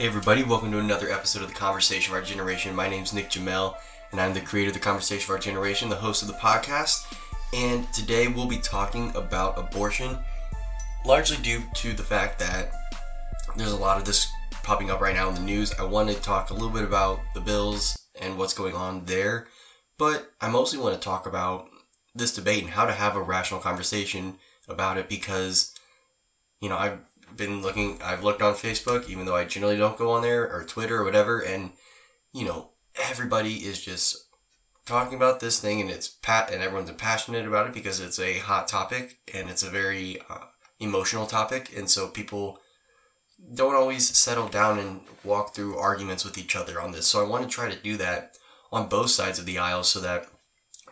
Hey everybody, welcome to another episode of the Conversation of Our Generation. My name's Nick Jamel, and I'm the creator of the Conversation of Our Generation, the host of the podcast. And today we'll be talking about abortion, largely due to the fact that there's a lot of this popping up right now in the news. I want to talk a little bit about the bills and what's going on there, but I mostly want to talk about this debate and how to have a rational conversation about it because, you know, I've been looking, I've looked on Facebook, even though I generally don't go on there, or Twitter or whatever, and, you know, everybody is just talking about this thing and it's pat and everyone's passionate about it because it's a hot topic and it's a very uh, emotional topic and so people don't always settle down and walk through arguments with each other on this. So i want to try to do that on both sides of the aisle so that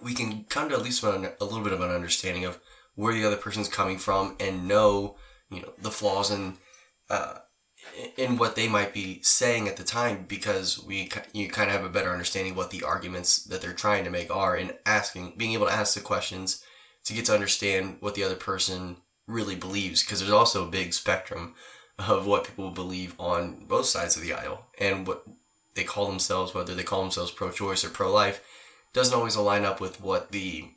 we can come to at least a little bit of an understanding of where the other person's coming from and know you know the flaws in uh, in what they might be saying at the time because we you kind of have a better understanding what the arguments that they're trying to make are and asking being able to ask the questions to get to understand what the other person really believes because there's also a big spectrum of what people believe on both sides of the aisle and what they call themselves whether they call themselves pro-choice or pro-life doesn't always align up with what the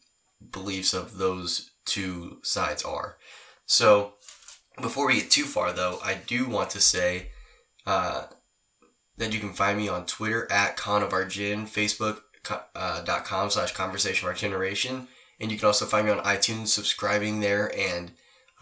beliefs of those two sides are. So before we get too far, though, I do want to say uh, that you can find me on Twitter at Con of Our Gen, Facebook uh, dot com slash Conversation of Our Generation, and you can also find me on iTunes, subscribing there and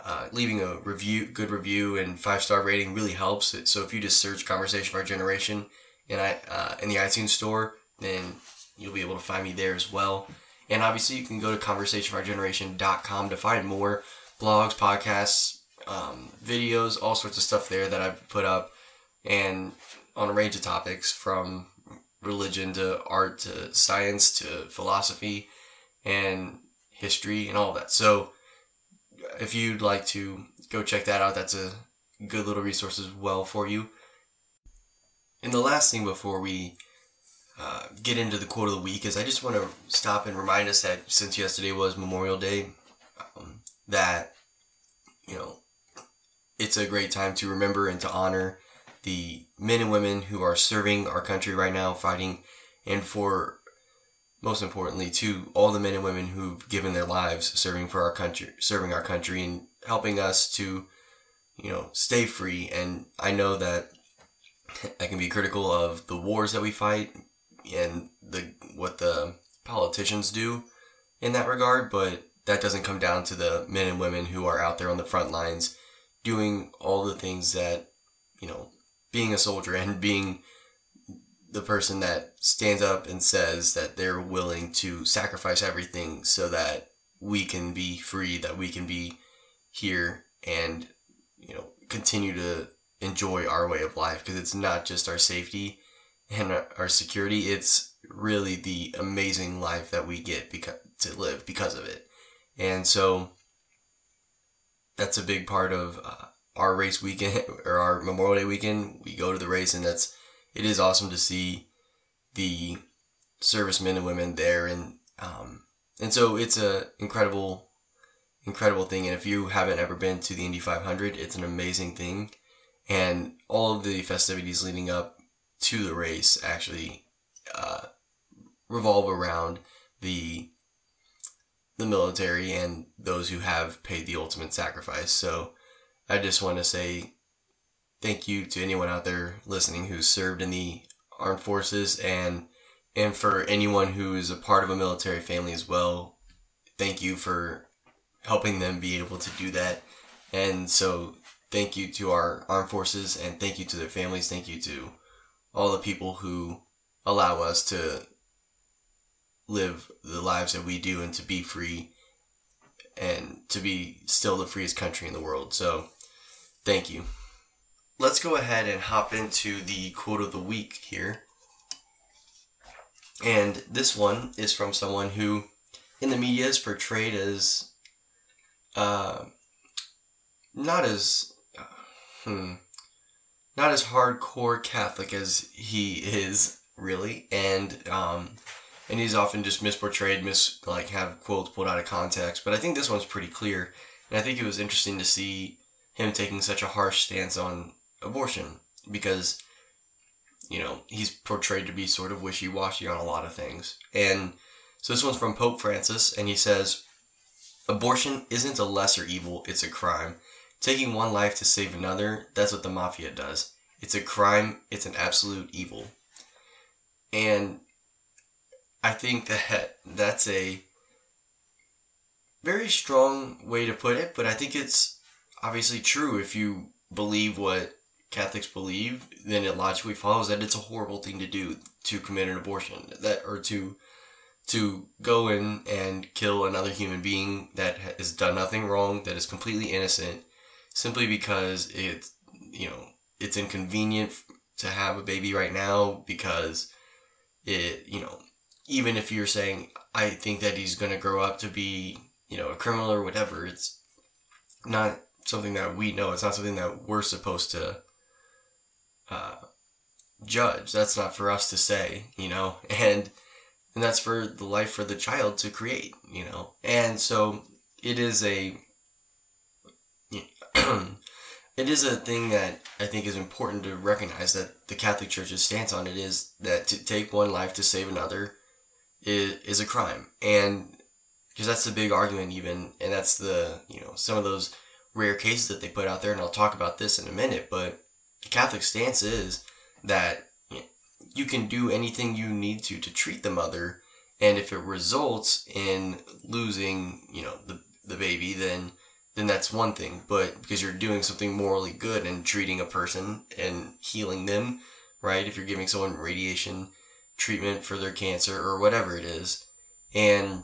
uh, leaving a review, good review and five star rating really helps. It so if you just search Conversation of Our Generation in I uh, in the iTunes store, then you'll be able to find me there as well. And obviously, you can go to conversationofourgeneration.com to find more blogs, podcasts, um, videos, all sorts of stuff there that I've put up, and on a range of topics from religion to art to science to philosophy and history and all that. So if you'd like to go check that out, that's a good little resource as well for you. And the last thing before we uh, get into the quote of the week is I just want to stop and remind us that since yesterday was Memorial Day, um, that you know it's a great time to remember and to honor the men and women who are serving our country right now, fighting, and for most importantly, to all the men and women who've given their lives serving for our country, serving our country, and helping us to, you know, stay free. And I know that I can be critical of the wars that we fight and the what the politicians do in that regard, but that doesn't come down to the men and women who are out there on the front lines doing all the things that, you know, being a soldier and being the person that stands up and says that they're willing to sacrifice everything so that we can be free, that we can be here and, you know, continue to enjoy our way of life because it's not just our safety and our security, it's really the amazing life that we get because to live because of it. And so that's a big part of uh, our race weekend or our Memorial Day weekend. We go to the race, and that's it is awesome to see the servicemen and women there, and um, and so it's a incredible, incredible thing. And if you haven't ever been to the Indy 500, it's an amazing thing, and all of the festivities leading up to the race actually uh, revolve around the the military and those who have paid the ultimate sacrifice. So I just want to say thank you to anyone out there listening who's served in the armed forces and and for anyone who is a part of a military family as well. Thank you for helping them be able to do that. And so thank you to our armed forces and thank you to their families. Thank you to all the people who allow us to live the lives that we do and to be free and to be still the freest country in the world. So, thank you. Let's go ahead and hop into the quote of the week here. And this one is from someone who, in the media, is portrayed as uh, not as uh, hmm, not as hardcore Catholic as he is really, and um, and he's often just misportrayed, mis like have quotes pulled out of context. But I think this one's pretty clear, and I think it was interesting to see him taking such a harsh stance on abortion because you know, he's portrayed to be sort of wishy washy on a lot of things. And so this one's from Pope Francis, and he says, Abortion isn't a lesser evil, it's a crime. Taking one life to save another, that's what the mafia does. It's a crime, it's an absolute evil. And I think that that's a very strong way to put it, but I think it's obviously true. If you believe what Catholics believe, then it logically follows that it's a horrible thing to do to commit an abortion that or to to go in and kill another human being that has done nothing wrong, that is completely innocent, simply because it's you know it's inconvenient to have a baby right now because it you know even if you're saying I think that he's going to grow up to be you know a criminal or whatever, it's not something that we know. It's not something that we're supposed to uh, judge. That's not for us to say, you know, and and that's for the life for the child to create, you know. And so it is a it is a thing that I think is important to recognize that the Catholic Church's stance on it is that to take one life to save another is is a crime, and because that's the big argument even, and that's the you know some of those rare cases that they put out there, and I'll talk about this in a minute, but the Catholic stance is that you can do anything you need to to treat the mother, and if it results in losing, you know, the the baby, then then that's one thing. But because you're doing something morally good and treating a person and healing them, right? If you're giving someone radiation treatment for their cancer or whatever it is, and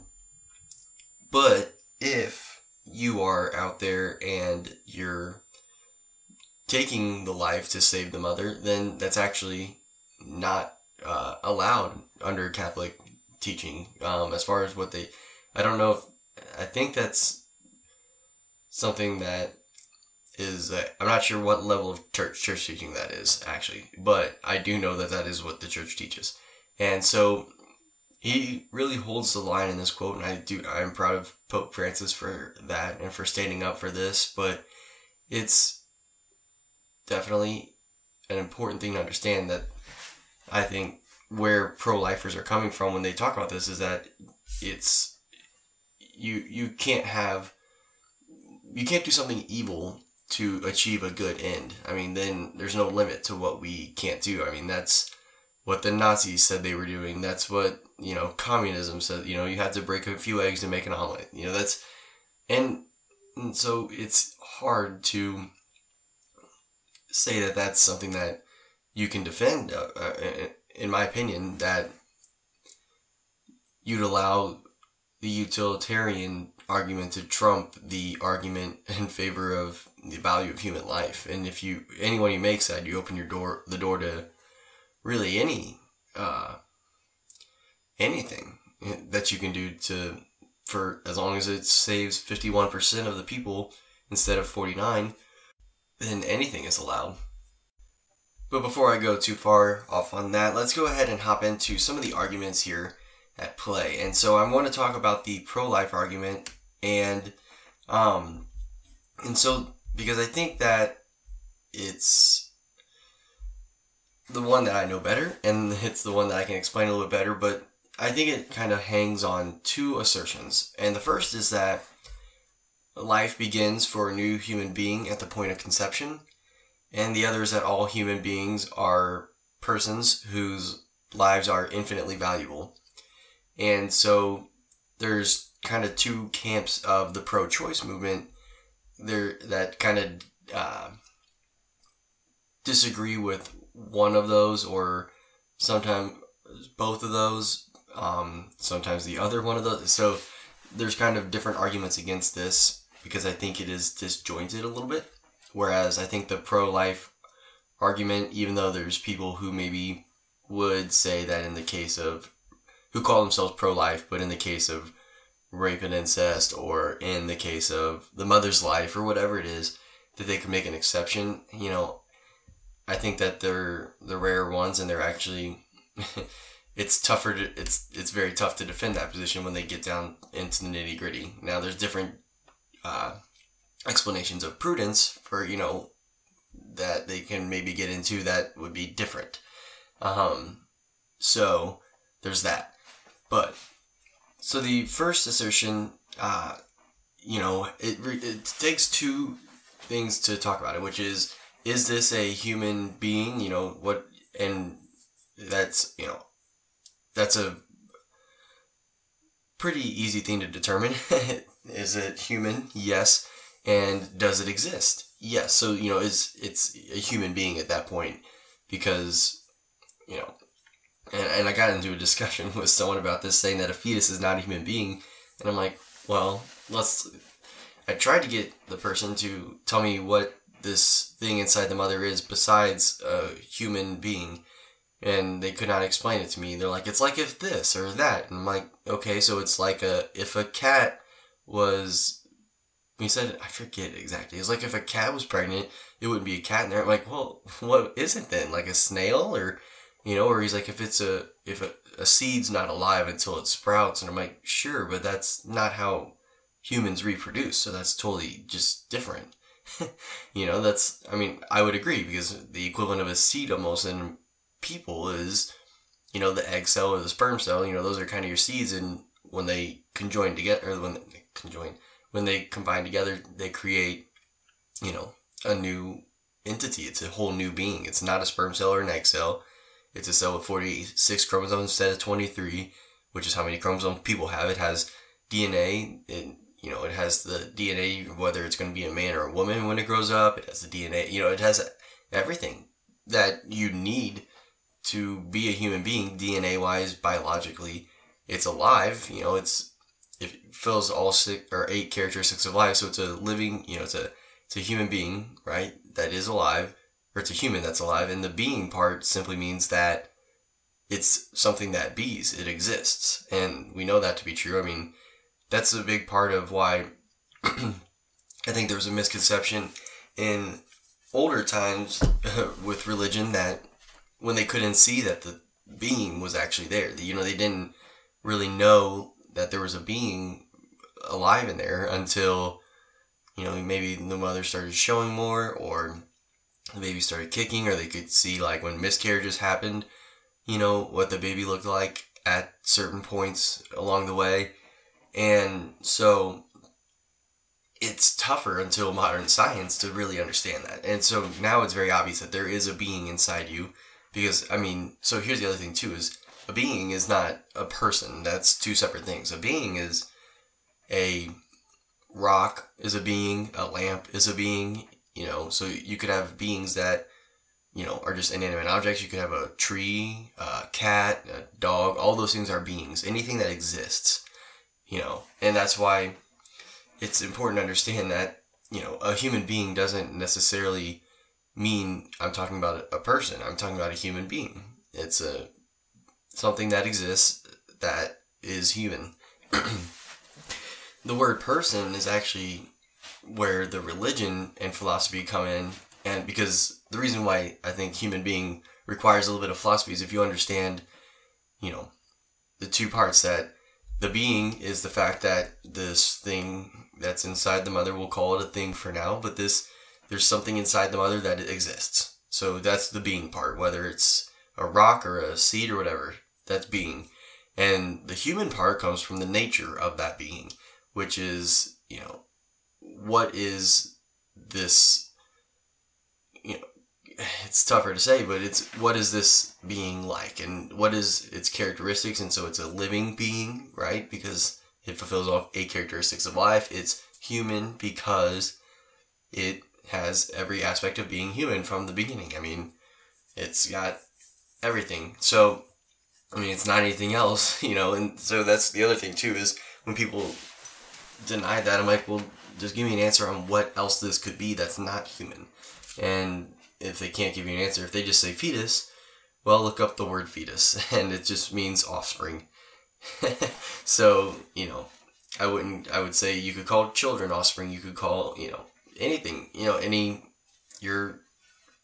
but if you are out there and you're taking the life to save the mother, then that's actually not uh, allowed under Catholic teaching. Um, as far as what they, I don't know if I think that's something that is uh, I'm not sure what level of church church teaching that is actually, but I do know that that is what the church teaches, and so he really holds the line in this quote, and I do I'm proud of Pope Francis for that and for standing up for this, but it's definitely an important thing to understand that I think where pro-lifers are coming from when they talk about this is that it's you you can't have you can't do something evil to achieve a good end. I mean, then there's no limit to what we can't do. I mean, that's what the Nazis said they were doing. That's what, you know, communism said, you know, you had to break a few eggs to make an omelet. You know, that's and, and so it's hard to say that that's something that you can defend. Uh, uh, in my opinion, that you'd allow the utilitarian argument to trump the argument in favor of the value of human life. And if you anyone who makes that, you open your door the door to really any uh, anything that you can do to for as long as it saves 51% of the people instead of 49 then anything is allowed. But before I go too far off on that, let's go ahead and hop into some of the arguments here at play. And so I want to talk about the pro-life argument and um and so because I think that it's the one that I know better and it's the one that I can explain a little bit better, but I think it kind of hangs on two assertions. And the first is that life begins for a new human being at the point of conception, and the other is that all human beings are persons whose lives are infinitely valuable. And so there's kind of two camps of the pro-choice movement there that kind of uh, disagree with one of those or sometimes both of those um, sometimes the other one of those so there's kind of different arguments against this because I think it is disjointed a little bit. Whereas I think the pro life argument, even though there's people who maybe would say that in the case of, who call themselves pro life, but in the case of rape and incest, or in the case of the mother's life, or whatever it is, that they could make an exception, you know, I think that they're the rare ones and they're actually. it's tougher to it's it's very tough to defend that position when they get down into the nitty gritty. Now there's different uh, explanations of prudence for you know that they can maybe get into that would be different Um, so there's that. But so the first assertion, uh, you know, it it takes two things to talk about it, which is is this a human being? You know what, and that's you know that's a pretty easy thing to determine. is it human? Yes. And does it exist? Yes. So you know, is it's a human being at that point because you know, and, and I got into a discussion with someone about this, saying that a fetus is not a human being, and I'm like, well, let's. I tried to get the person to tell me what this thing inside the mother is besides a human being and they could not explain it to me. They're like, it's like if this or that. And I'm like, okay, so it's like a, if a cat was, he said, I forget exactly. It's like if a cat was pregnant, it wouldn't be a cat in there. I'm like, well, what is it then? Like a snail or, you know, or he's like, if it's a, if a, a seed's not alive until it sprouts. And I'm like, sure, but that's not how humans reproduce. So that's totally just different. you know, that's, I mean, I would agree because the equivalent of a seed almost in people is, you know, the egg cell or the sperm cell. You know, those are kind of your seeds, and when they conjoin together, or when they conjoin, when they combine together, they create, you know, a new entity. It's a whole new being. It's not a sperm cell or an egg cell. It's a cell with 46 chromosomes instead of 23, which is how many chromosomes people have. It has DNA, and you know, it has the DNA, whether it's going to be a man or a woman when it grows up. It has the DNA, you know, it has everything that you need to be a human being, DNA wise, biologically, it's alive. You know, it's it fills all six or eight characteristics of life. So it's a living. You know, it's a it's a human being, right? That is alive, or it's a human that's alive. And the being part simply means that it's something that bees. It exists, and we know that to be true. I mean, that's a big part of why I think there was a misconception in older times with religion that when they couldn't see that the being was actually there. You know, they didn't really know that there was a being alive in there until, you know, maybe the mother started showing more or the baby started kicking or they could see like when miscarriages happened, you know, what the baby looked like at certain points along the way. And so it's tougher until modern science to really understand that. And so now it's very obvious that there is a being inside you because I mean, so here's the other thing too: is a being is not a person. That's two separate things. A being is a rock is a being. A lamp is a being. You know, so you could have beings that you know are just inanimate objects. You could have a tree, a cat, a dog. All those things are beings. Anything that exists. You know, and that's why it's important to understand that you know a human being doesn't necessarily mean I'm talking about a person. I'm talking about a human being. It's a something that exists that is human. the word person is actually where the religion and philosophy come in and because the reason why I think human being requires a little bit of philosophy is if you understand, you know, the two parts that the being is the fact that this thing that's inside the mother, we'll call it a thing for now, but this there's something inside the mother that exists. So that's the being part, whether it's a rock or a seed or whatever, that's being. And the human part comes from the nature of that being, which is, you know, what is this, you know, it's tougher to say, but it's what is this being like and what is its characteristics? And so it's a living being, right? Because it fulfills all eight characteristics of life. It's human because it has every aspect of being human from the beginning. I mean, it's got everything. So, I mean, it's not anything else, you know, and so that's the other thing too is when people deny that, I'm like, well, just give me an answer on what else this could be that's not human. And if they can't give you an answer, if they just say fetus, well, look up the word fetus, and it just means offspring. so, you know, I wouldn't, I would say you could call children offspring, you could call, you know, anything, you know, any your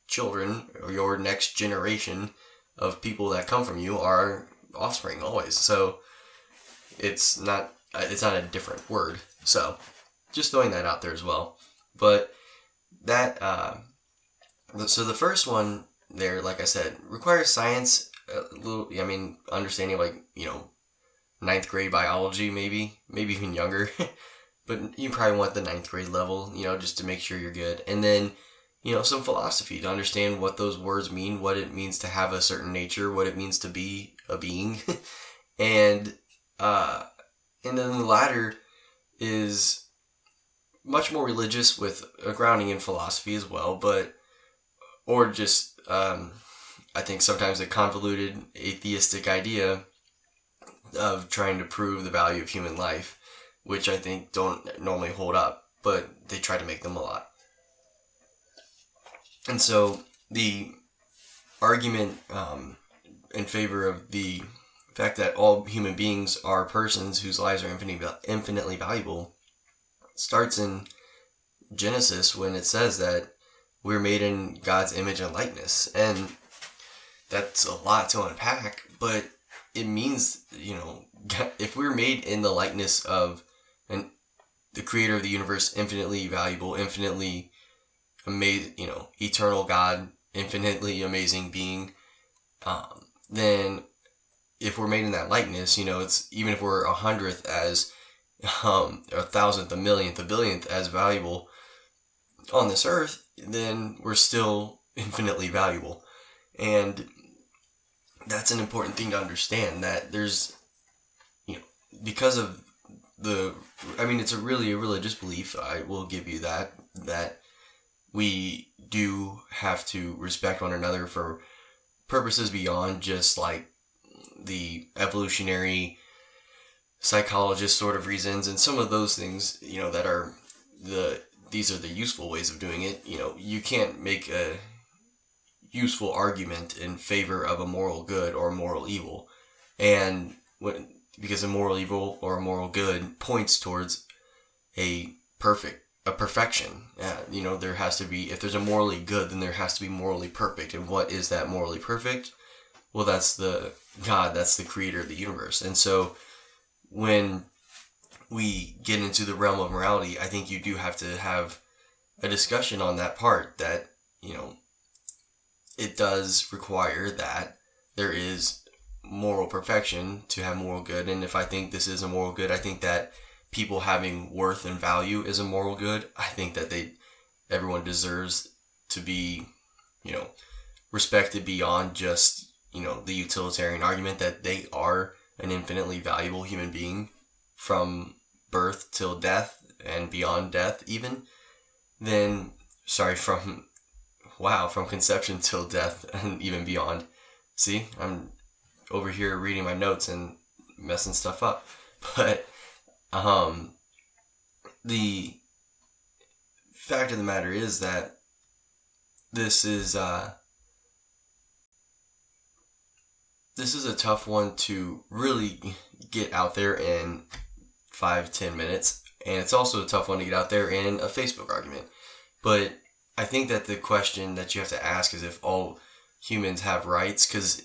children or your next generation of people that come from you are offspring always. So it's not it's not a different word. So just throwing that out there as well. But that uh, so the first one there, like I said, requires science. A little, I mean, understanding like you know, ninth grade biology, maybe, maybe even younger. but you probably want the ninth grade level, you know, just to make sure you're good. And then, you know, some philosophy to understand what those words mean, what it means to have a certain nature, what it means to be a being, and uh, and then the latter is much more religious with a grounding in philosophy as well, but or just um, I think sometimes a convoluted atheistic idea of trying to prove the value of human life, which I think don't normally hold up, but they try to make them a lot. And so the argument um, in favor of the fact that all human beings are persons whose lives are infinitely valuable starts in Genesis when it says that we're made in God's image and likeness. And that's a lot to unpack, but it means, you know, if we're made in the likeness of an, the creator of the universe, infinitely valuable, infinitely amazing, you know, eternal God, infinitely amazing being, um, then if we're made in that likeness, you know, it's even if we're a hundredth as um, a thousandth, a millionth, a billionth as valuable on this earth, then we're still infinitely valuable. And that's an important thing to understand that there's, you know, because of the, I mean, it's a really a religious belief. I will give you that, that we do have to respect one another for purposes beyond just like the evolutionary psychologist sort of reasons and some of those things you know that are the these are the useful ways of doing it. You know you can't make a useful argument in favor of a moral good or a moral evil. And when because a moral evil or a moral good points towards a perfect a perfection. Uh, you know there has to be if there's a morally good then there has to be morally perfect. And what is that morally perfect? Well that's the god that's the creator of the universe. And so when we get into the realm of morality, I think you do have to have a discussion on that part that, you know, it does require that there is moral perfection to have moral good. And if I think this is a moral good, I think that people having worth and value is a moral good. I think that they, everyone deserves to be, you know, respected beyond just, you know, the utilitarian argument that they are an infinitely valuable human being from birth till death and beyond death even then sorry from wow from conception till death and even beyond. See i'm over here reading my notes and messing stuff up. But um the fact of the matter is that this is uh this is a tough one to really get out there in five ten minutes. And it's also a tough one to get out there in a facebook argument. But i think that the question that you have to ask is if all humans have rights because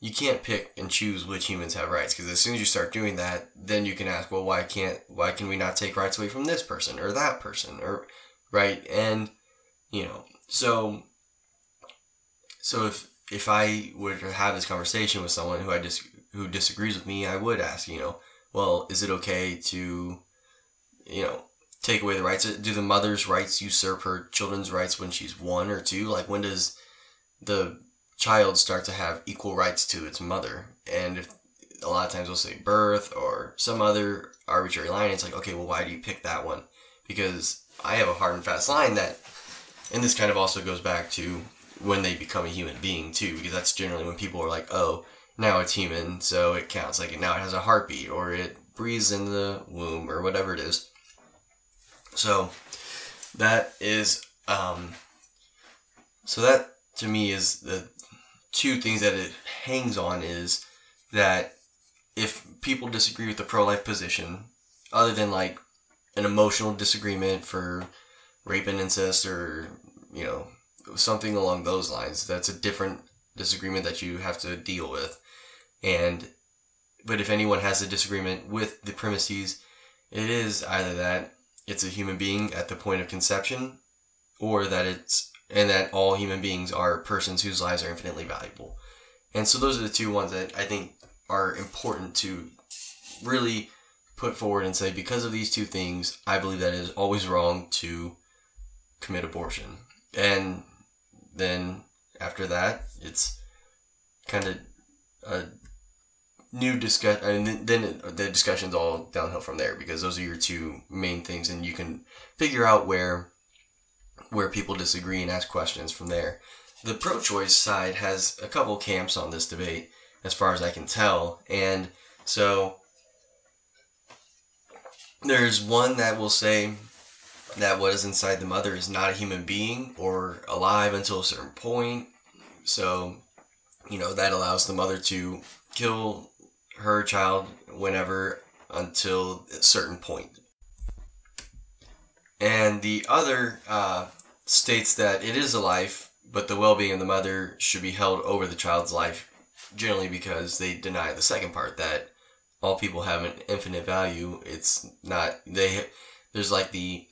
you can't pick and choose which humans have rights because as soon as you start doing that then you can ask well why can't why can we not take rights away from this person or that person or right? And you know so so if if I were to have this conversation with someone who I dis- who disagrees with me, I would ask, you know, well, is it okay to, you know, take away the rights? Do the mother's rights usurp her children's rights when she's one or two? Like, when does the child start to have equal rights to its mother? And if a lot of times we'll say birth or some other arbitrary line, it's like, okay, well, why do you pick that one? Because I have a hard and fast line that, and this kind of also goes back to when they become a human being too, because that's generally when people are like, oh, now it's human, so it counts. Like now it has a heartbeat, or it breathes in the womb, or whatever it is. So that is, um, so that to me is the two things that it hangs on is that if people disagree with the pro-life position, other than like an emotional disagreement for rape and incest or you know something along those lines. That's a different disagreement that you have to deal with. And but if anyone has a disagreement with the premises, it is either that it's a human being at the point of conception or that it's and that all human beings are persons whose lives are infinitely valuable. And so those are the two ones that I think are important to really put forward and say because of these two things, I believe that it is always wrong to commit abortion. And then after that, it's kind of a new discuss. and then the discussion's all downhill from there because those are your two main things, and you can figure out where where people disagree and ask questions from there. The pro-choice side has a couple camps on this debate, as far as I can tell, and so there's one that will say that what is inside the mother is not a human being or alive until a certain point. So, you know, that allows the mother to kill her child whenever until a certain point. And the other uh, states that it is a life, but the well being of the mother should be held over the child's life, generally because they deny the second part that all people have an infinite value. It's not, they, there's like the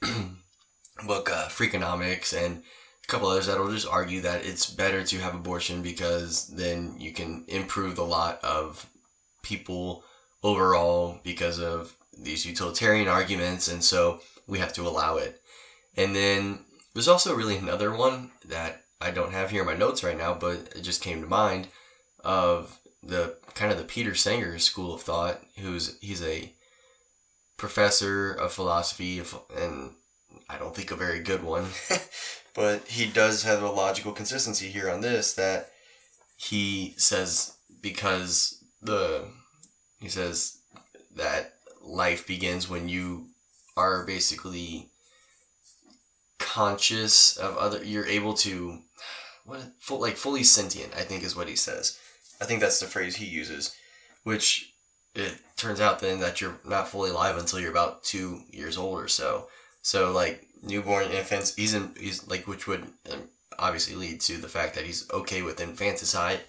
book uh, Freakonomics and a couple others that'll just argue that it's better to have abortion because then you can improve the lot of people overall because of these utilitarian arguments, and so we have to allow it. And then there's also really another one that I don't have here in my notes right now, but it just came to mind of the kind of the Peter Singer school of thought, who's he's a professor of philosophy and I don't think a very good one, but he does have a logical consistency here on this that he says because the he says that life begins when you are basically conscious of other you're able to what full, like fully sentient i think is what he says. I think that's the phrase he uses which it turns out then that you're not fully alive until you're about two years old or so. So like newborn infants he's in he's like which would um, obviously lead to the fact that he's okay with infanticide.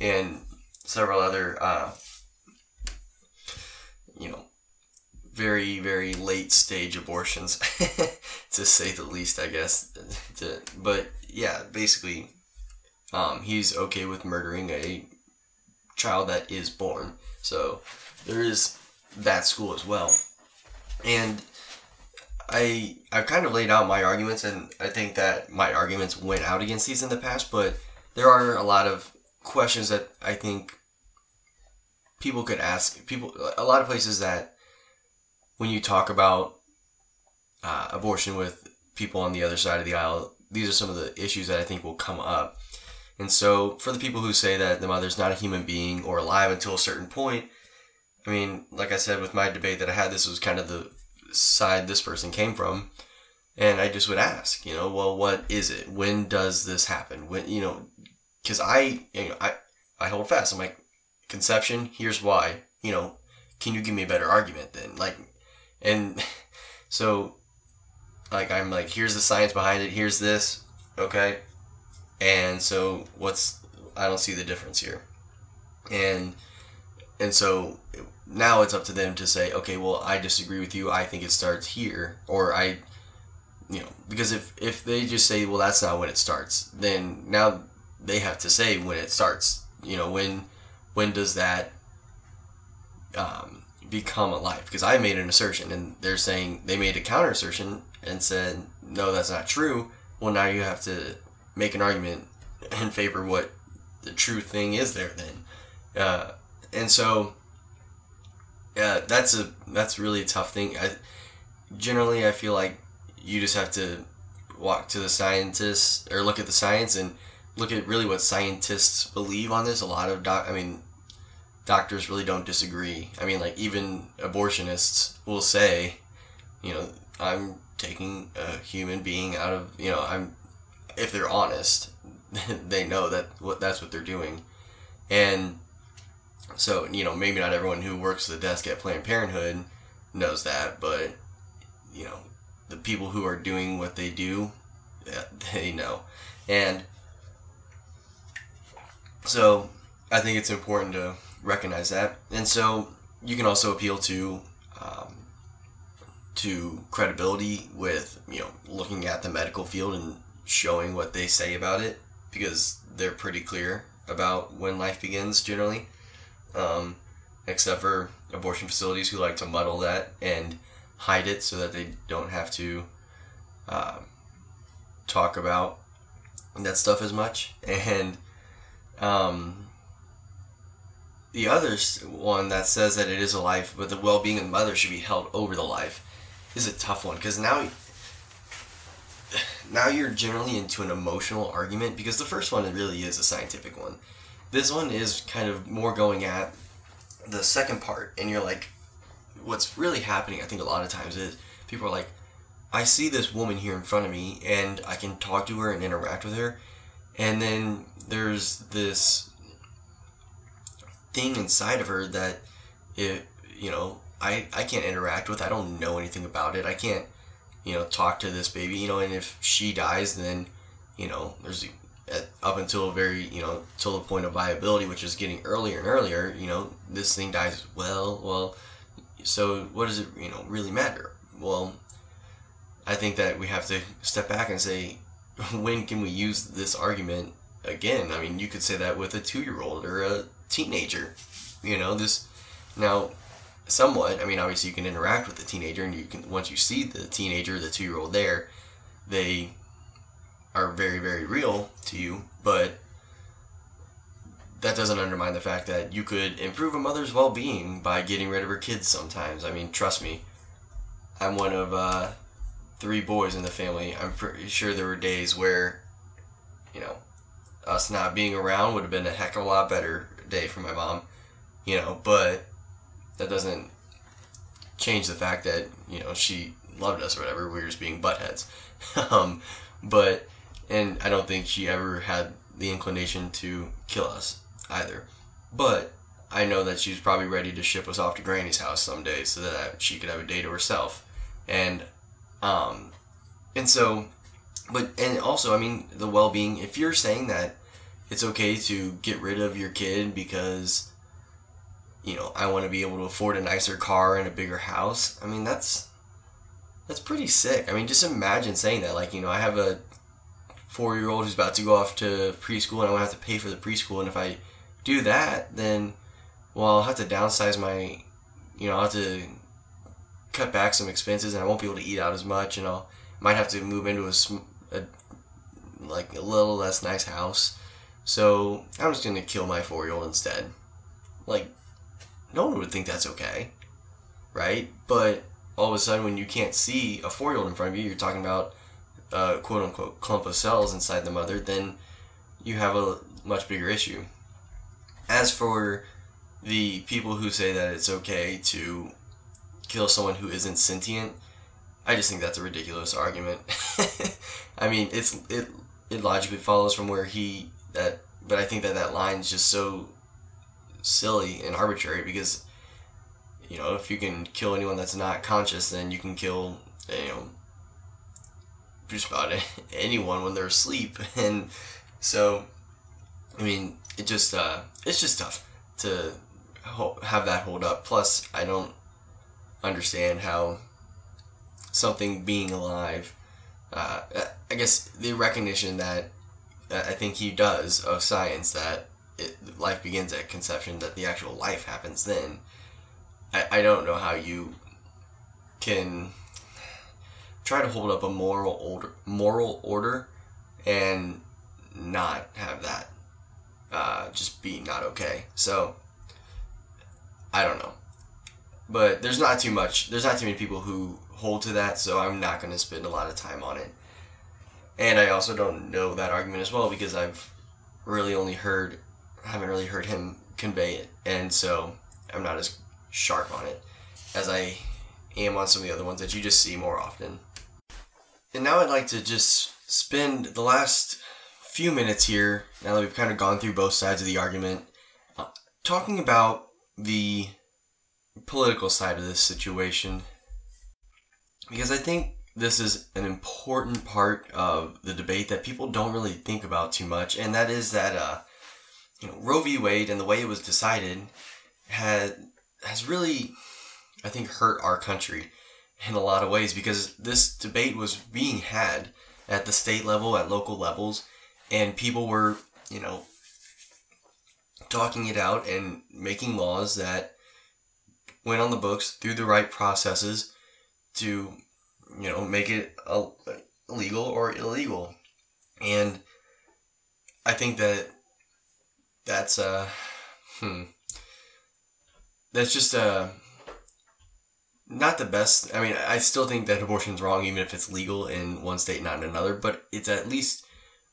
And several other uh, you know, very very late stage abortions, to say the least, I guess. To, but yeah, basically, um, he's okay with murdering a child that is born. So there is that school as well, and I I've kind of laid out my arguments, and I think that my arguments went out against these in the past, but there are a lot of questions that I think people could ask people a lot of places that when you talk about uh, abortion with people on the other side of the aisle these are some of the issues that i think will come up. And so for the people who say that the mother's not a human being or alive until a certain point i mean like i said with my debate that i had this was kind of the side this person came from. And i just would ask you know well what is it? When does this happen? When you know because i you know i i hold fast i'm like conception, here's why. You know, can you give me a better argument then? Like, and so, like, I'm like, here's the science behind it, here's this, okay? And so, what's, I don't see the difference here. And, and so now it's up to them to say, okay, well, I disagree with you. I think it starts here, or I, you know, because if if they just say, well, that's not when it starts, then now they have to say when it starts. You know, when when does that um, become a life? Because I made an assertion and they're saying they made a counter assertion and said, no, that's not true. Well, now you have to make an argument in favor what the true thing is there then. Uh, and so, yeah, that's a that's really a tough thing. I, generally, I feel like you just have to walk to the scientists or look at the science and look at really what scientists believe on this. A lot of doc, I mean, doctors really don't disagree. I mean, like even abortionists will say, you know, I'm taking a human being out of, you know, I'm, if they're honest, they know that what that's what they're doing, and so you know maybe not everyone who works the desk at Planned Parenthood knows that, but you know the people who are doing what they do, they know, and so I think it's important to recognize that. And so you can also appeal to um, to credibility with you know looking at the medical field and showing what they say about it because they're pretty clear about when life begins generally. Um, except for abortion facilities who like to muddle that and hide it so that they don't have to uh, talk about that stuff as much. And um, the other one that says that it is a life, but the well-being of the mother should be held over the life, is a tough one because now, now you're generally into an emotional argument because the first one really is a scientific one. This one is kind of more going at the second part, and you're like, what's really happening? I think a lot of times is people are like, I see this woman here in front of me, and I can talk to her and interact with her, and then there's this thing inside of her that it you know I I can't interact with. I don't know anything about it. I can't you know talk to this baby. You know, and if she dies, then you know there's at, up until very you know till the point of viability, which is getting earlier and earlier. You know, this thing dies. Well, well. So what does it you know really matter? Well, I think that we have to step back and say, when can we use this argument again? I mean, you could say that with a two year old or a teenager. You know, this now somewhat. I mean, obviously you can interact with the teenager, and you can once you see the teenager, the two year old there, they are very very real to you, but that doesn't undermine the fact that you could improve a mother's well being by getting rid of her kids sometimes. I mean, trust me, I'm one of uh, three boys in the family. I'm pretty sure there were days where, you know, us not being around would have been a heck of a lot better day for my mom, you know, but that doesn't change the fact that, you know, she loved us or whatever. We were just being buttheads. um, but, and I don't think she ever had the inclination to kill us either. But I know that she's probably ready to ship us off to Granny's house someday so that she could have a day to herself. And, um, and so, but, and also, I mean, the well being, if you're saying that it's okay to get rid of your kid because you know I want to be able to afford a nicer car and a bigger house. I mean that's that's pretty sick. I mean just imagine saying that like you know I have a 4-year-old who's about to go off to preschool and I want to have to pay for the preschool and if I do that then well I'll have to downsize my you know I'll have to cut back some expenses and I won't be able to eat out as much and I'll might have to move into a, a like a little less nice house so I'm just gonna kill my four year old instead. Like, no one would think that's okay, right? But all of a sudden, when you can't see a four year old in front of you, you're talking about uh, a quote unquote clump of cells inside the mother, then you have a much bigger issue. As for the people who say that it's okay to kill someone who isn't sentient, I just think that's a ridiculous argument. I mean, it's it it logically follows from where he that but I think that that line is just so silly and arbitrary because you know if you can kill anyone that's not conscious then you can kill you know just about anyone when they're asleep and so I mean it just uh, it's just tough to have that hold up plus I don't understand how something being alive uh, I guess the recognition that I think he does of science that it, life begins at conception, that the actual life happens then. I, I don't know how you can try to hold up a moral order, moral order and not have that uh, just be not okay. So I don't know, but there's not too much. There's not too many people who hold to that, so I'm not going to spend a lot of time on it. And I also don't know that argument as well because I've really only heard, haven't really heard him convey it. And so I'm not as sharp on it as I am on some of the other ones that you just see more often. And now I'd like to just spend the last few minutes here, now that we've kind of gone through both sides of the argument, uh, talking about the political side of this situation. Because I think this is an important part of the debate that people don't really think about too much, and that is that uh, you know Roe v. Wade and the way it was decided had has really, I think, hurt our country in a lot of ways because this debate was being had at the state level, at local levels, and people were, you know, talking it out and making laws that went on the books through the right processes to, you know, make it illegal or illegal. And I think that that's uh hmm that's just uh not the best. I mean, I still think that abortion's wrong, even if it's legal in one state, not in another. But it's at least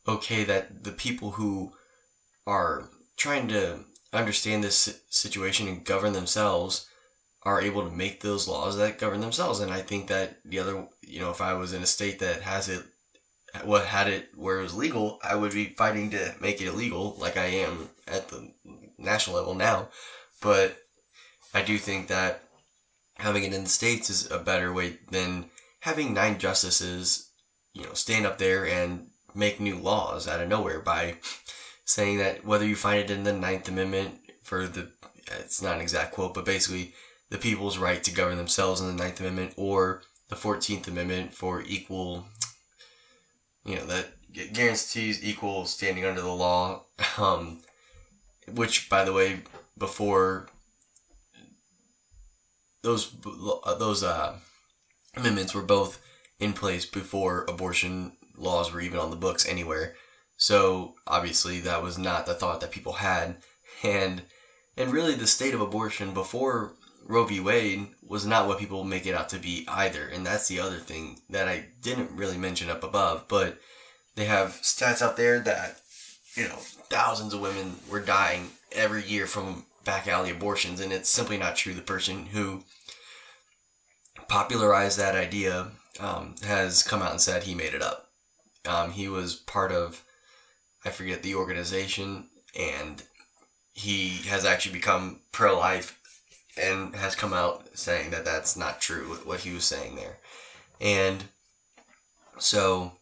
okay that the people who are trying to understand this situation and govern themselves are able to make those laws that govern themselves. And I think that the other, you know, if I was in a state that has it, what had it where it was legal, I would be fighting to make it illegal, like I am at the national level now. But I do think that having it in the states is a better way than having nine justices, you know, stand up there and make new laws out of nowhere by saying that whether you find it in the Ninth Amendment for the it's not an exact quote, but basically the people's right to govern themselves in the Ninth Amendment or the Fourteenth Amendment for equal, you know, that guarantees equal standing under the law. Um, which, by the way, before those uh, those uh, amendments were both in place before abortion laws were even on the books anywhere. So obviously that was not the thought that people had, and and really the state of abortion before Roe v. Wade was not what people make it out to be either, and that's the other thing that I didn't really mention up above. But they have stats out there that you know thousands of women were dying every year from back alley abortions, and it's simply not true. The person who popularized that idea um, has come out and said he made it up. Um, he was part of, I forget the organization, and he has actually become pro life and has come out saying that that's not true, what he was saying there. And so,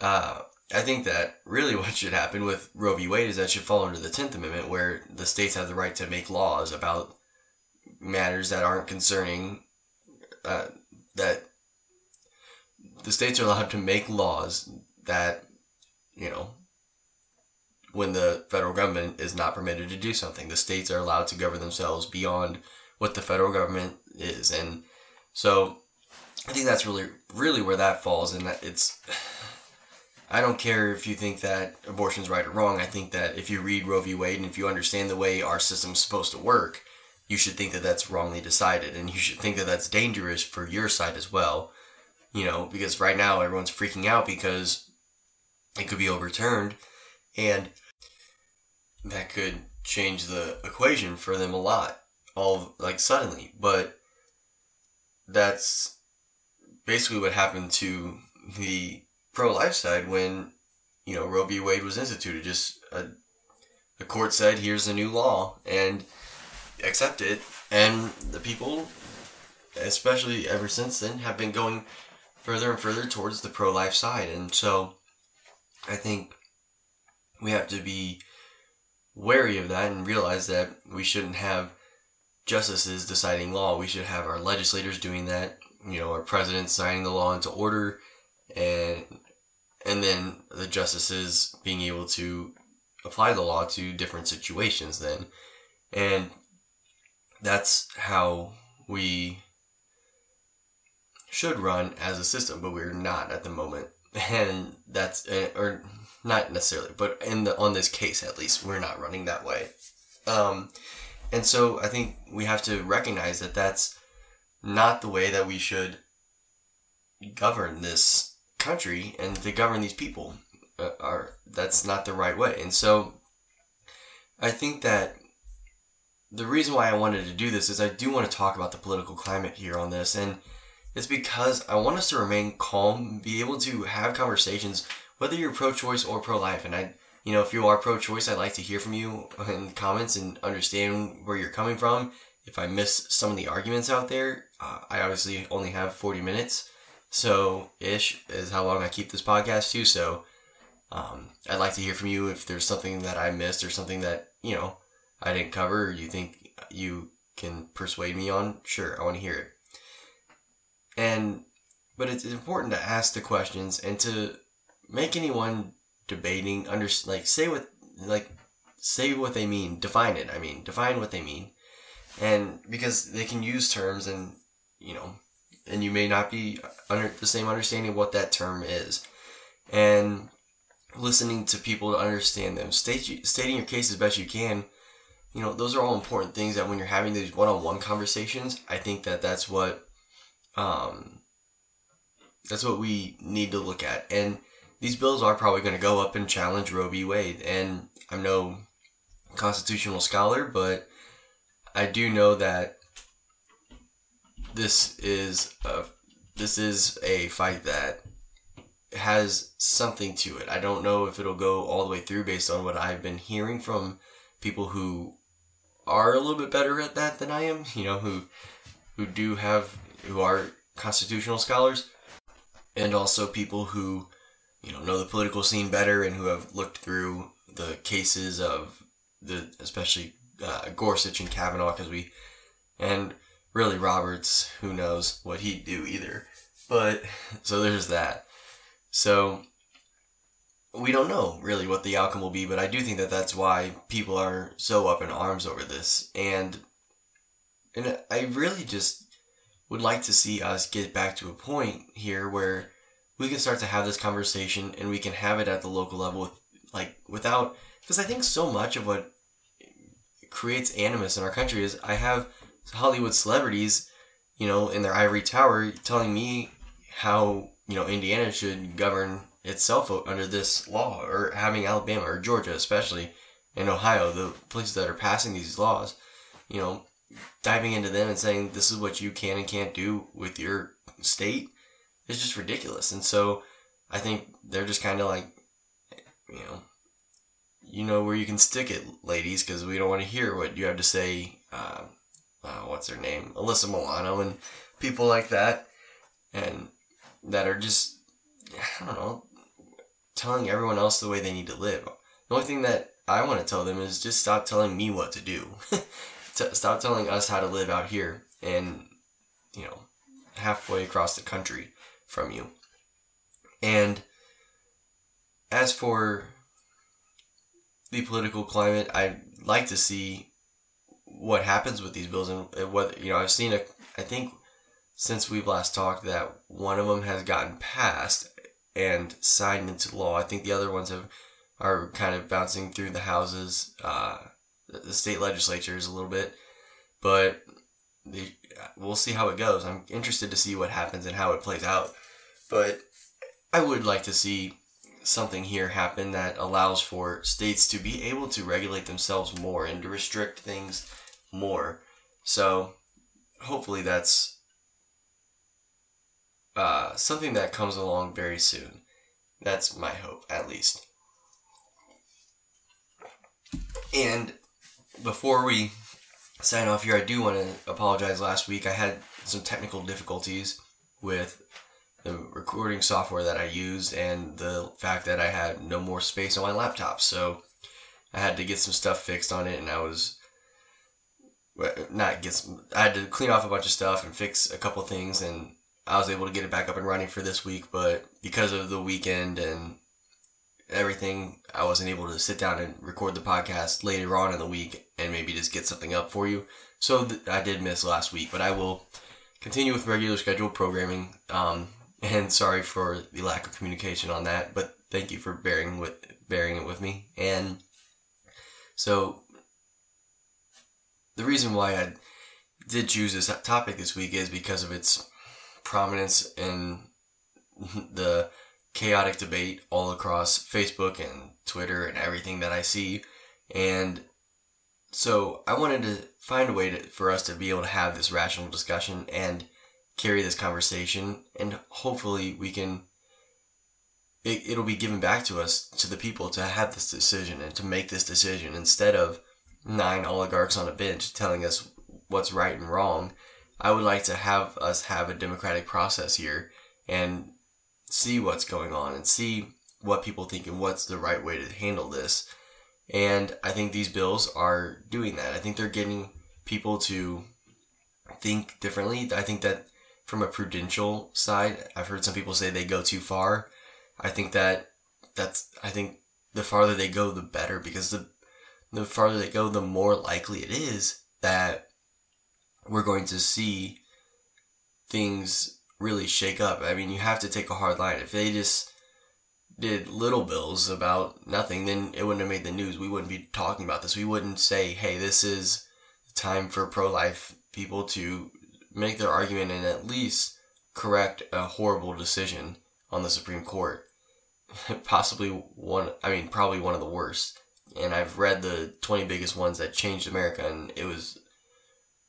uh, I think that really what should happen with Roe v. Wade is that should fall under the 10th Amendment, where the states have the right to make laws about matters that aren't concerning, uh, that the states are allowed to make laws that, you know, when the federal government is not permitted to do something. The states are allowed to govern themselves beyond what the federal government is. And so I think that's really, really where that falls. And that it's I don't care if you think that abortion's right or wrong. I think that if you read Roe v. Wade and if you understand the way our system's supposed to work, you should think that that's wrongly decided, and you should think that that's dangerous for your side as well. You know, because right now everyone's freaking out because it could be overturned, and that could change the equation for them a lot, all like suddenly. But that's basically what happened to the pro life side when you know Roe v. Wade was instituted. Just a, the court said, "Here's the new law," and accept it. And the people, especially ever since then, have been going further and further towards the pro life side. And so, I think we have to be wary of that and realize that we shouldn't have justices deciding law. We should have our legislators doing that. You know, our president signing the law into order and and then the justices being able to apply the law to different situations then and that's how we should run as a system but we're not at the moment and that's eh, or not necessarily but in the on this case at least we're not running that way um, and so i think we have to recognize that that's not the way that we should govern this country and to govern these people uh, are that's not the right way. And so I think that the reason why I wanted to do this is I do want to talk about the political climate here on this and it's because I want us to remain calm, be able to have conversations whether you're pro-choice or pro-life and I you know if you are pro-choice I'd like to hear from you in the comments and understand where you're coming from. If I miss some of the arguments out there, uh, I obviously only have 40 minutes so ish is how long I keep this podcast too. So um, I'd like to hear from you if there's something that I missed or something that you know I didn't cover you think you can persuade me on. Sure, I want to hear it. And but it's important to ask the questions and to make anyone debating under like say what like say what they mean, define it. I mean, define what they mean, and because they can use terms and you know, and you may not be under the same understanding of what that term is, and listening to people to understand them, state stating your case as best you can. You know, those are all important things that when you're having these one-on-one conversations, I think that that's what, um, that's what we need to look at. And these bills are probably going to go up and challenge Roe v. Wade. And I'm no constitutional scholar, but I do know that this is a this is a fight that has something to it. I don't know if it'll go all the way through based on what I've been hearing from people who are a little bit better at that than I am, you know, who who do have who are constitutional scholars and also people who you know know the political scene better and who have looked through the cases of the especially uh, Gorsuch and Kavanaugh because we and really Roberts who knows what he'd do either. But so there's that. So we don't know really what the outcome will be but I do think that that's why people are so up in arms over this. And and I really just would like to see us get back to a point here where we can start to have this conversation and we can have it at the local level with, like without because I think so much of what creates animus in our country is I have Hollywood celebrities, you know, in their ivory tower telling me how, you know, Indiana should govern itself under this law or having Alabama or Georgia especially and Ohio, the places that are passing these laws, you know, diving into them and saying this is what you can and can't do with your state is just ridiculous. And so I think they're just kind of like, you know, you know where you can stick it, ladies, because we don't want to hear what you have to say. Uh, uh, what's her name? Alyssa Milano and people like that, and that are just, I don't know, telling everyone else the way they need to live. The only thing that I want to tell them is just stop telling me what to do. stop telling us how to live out here and, you know, halfway across the country from you. And as for the political climate, I'd like to see what happens with these bills and whether you know I've seen a I think since we've last talked that one of them has gotten passed and signed into law. I think the other ones have are kind of bouncing through the houses, uh, the state legislatures a little bit, but the, we'll see how it goes. I'm interested to see what happens and how it plays out, but I would like to see something here happen that allows for states to be able to regulate themselves more and to restrict things more. So hopefully that's uh, something that comes along very soon. That's my hope, at least. And before we sign off here, I do want to apologize. Last week I had some technical difficulties with the recording software that I used and the fact that I had no more space on my laptop. So I had to get some stuff fixed on it, and I was not get some, I had to clean off a bunch of stuff and fix a couple things, and I was able to get it back up and running for this week. But because of the weekend and everything, I wasn't able to sit down and record the podcast later on in the week and maybe just get something up for you. So th- I did miss last week, but I will continue with regular scheduled programming. Um, and sorry for the lack of communication on that, but thank you for bearing with bearing it with me. And so the reason why I did choose this topic this week is because of its prominence in the chaotic debate all across Facebook and Twitter and everything that I see. And so I wanted to find a way to, for us to be able to have this rational discussion and carry this conversation and hopefully we can it, it'll be given back to us to the people to have this decision and to make this decision instead of nine oligarchs on a bench telling us what's right and wrong i would like to have us have a democratic process here and see what's going on and see what people think and what's the right way to handle this. And i think these bills are doing that. I think they're getting people to think differently. I think that from a prudential side, I've heard some people say they go too far. I think that that's I think the farther they go, the better because the the farther they go, the more likely it is that we're going to see things really shake up. I mean, you have to take a hard line. If they just did little bills about nothing, then it wouldn't have made the news. We wouldn't be talking about this. We wouldn't say, hey, this is the time for pro life people to make their argument and at least correct a horrible decision on the Supreme Court. Possibly one, I mean, probably one of the worst. And I've read the 20 biggest ones that changed America, and it was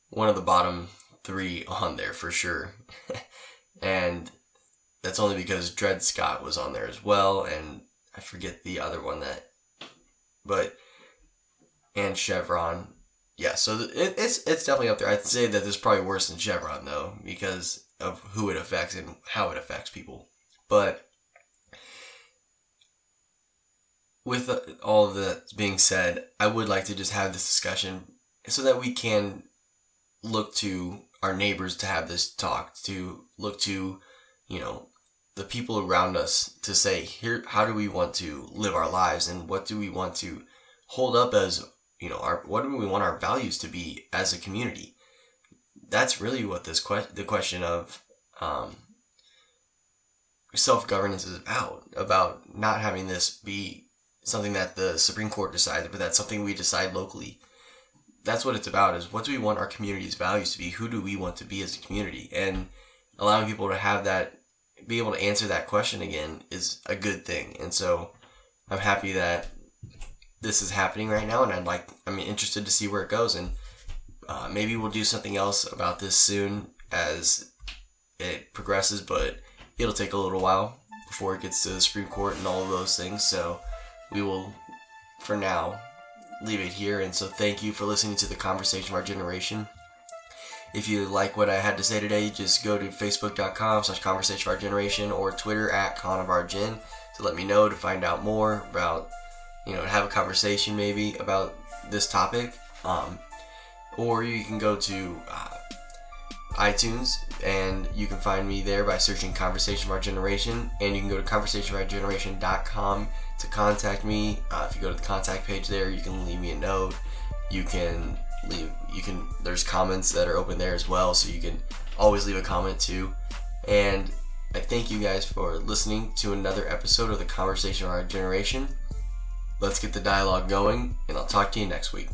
one of the bottom three on there for sure. and that's only because Dred Scott was on there as well, and I forget the other one that, but, and Chevron. Yeah, so it, it's it's definitely up there. I'd say that this is probably worse than Chevron though, because of who it affects and how it affects people. But with all of that being said, I would like to just have this discussion so that we can look to our neighbors to have this talk, to look to, you know, the people around us to say, here, how do we want to live our lives and what do we want to hold up as, you know, our, what do we want our values to be as a community? That's really what this the question of, um, self governance is about, about not having this be something that the Supreme Court decides, but that's something we decide locally. That's what it's about is what do we want our community's values to be? Who do we want to be as a community? And allowing people to have that, be able to answer that question again is a good thing. And so I'm happy that this is happening right now. And I'd like, I'm interested to see where it goes. And uh, maybe we'll do something else about this soon as it progresses, but it'll take a little while before it gets to the Supreme Court and all of those things. So we will, for now, leave it here. And so thank you for listening to the conversation of our generation. If you like what I had to say today, just go to facebook.com slash conversation of our generation or Twitter at con of our gen to let me know to find out more about, you know, have a conversation maybe about this topic. Um, or you can go to uh, iTunes, and you can find me there by searching Conversation of Our Generation. And you can go to conversationofourgeneration.com to contact me. Uh, if you go to the contact page there, you can leave me a note. You can leave. You can. There's comments that are open there as well, so you can always leave a comment too. And I thank you guys for listening to another episode of the Conversation of Our Generation. Let's get the dialogue going, and I'll talk to you next week.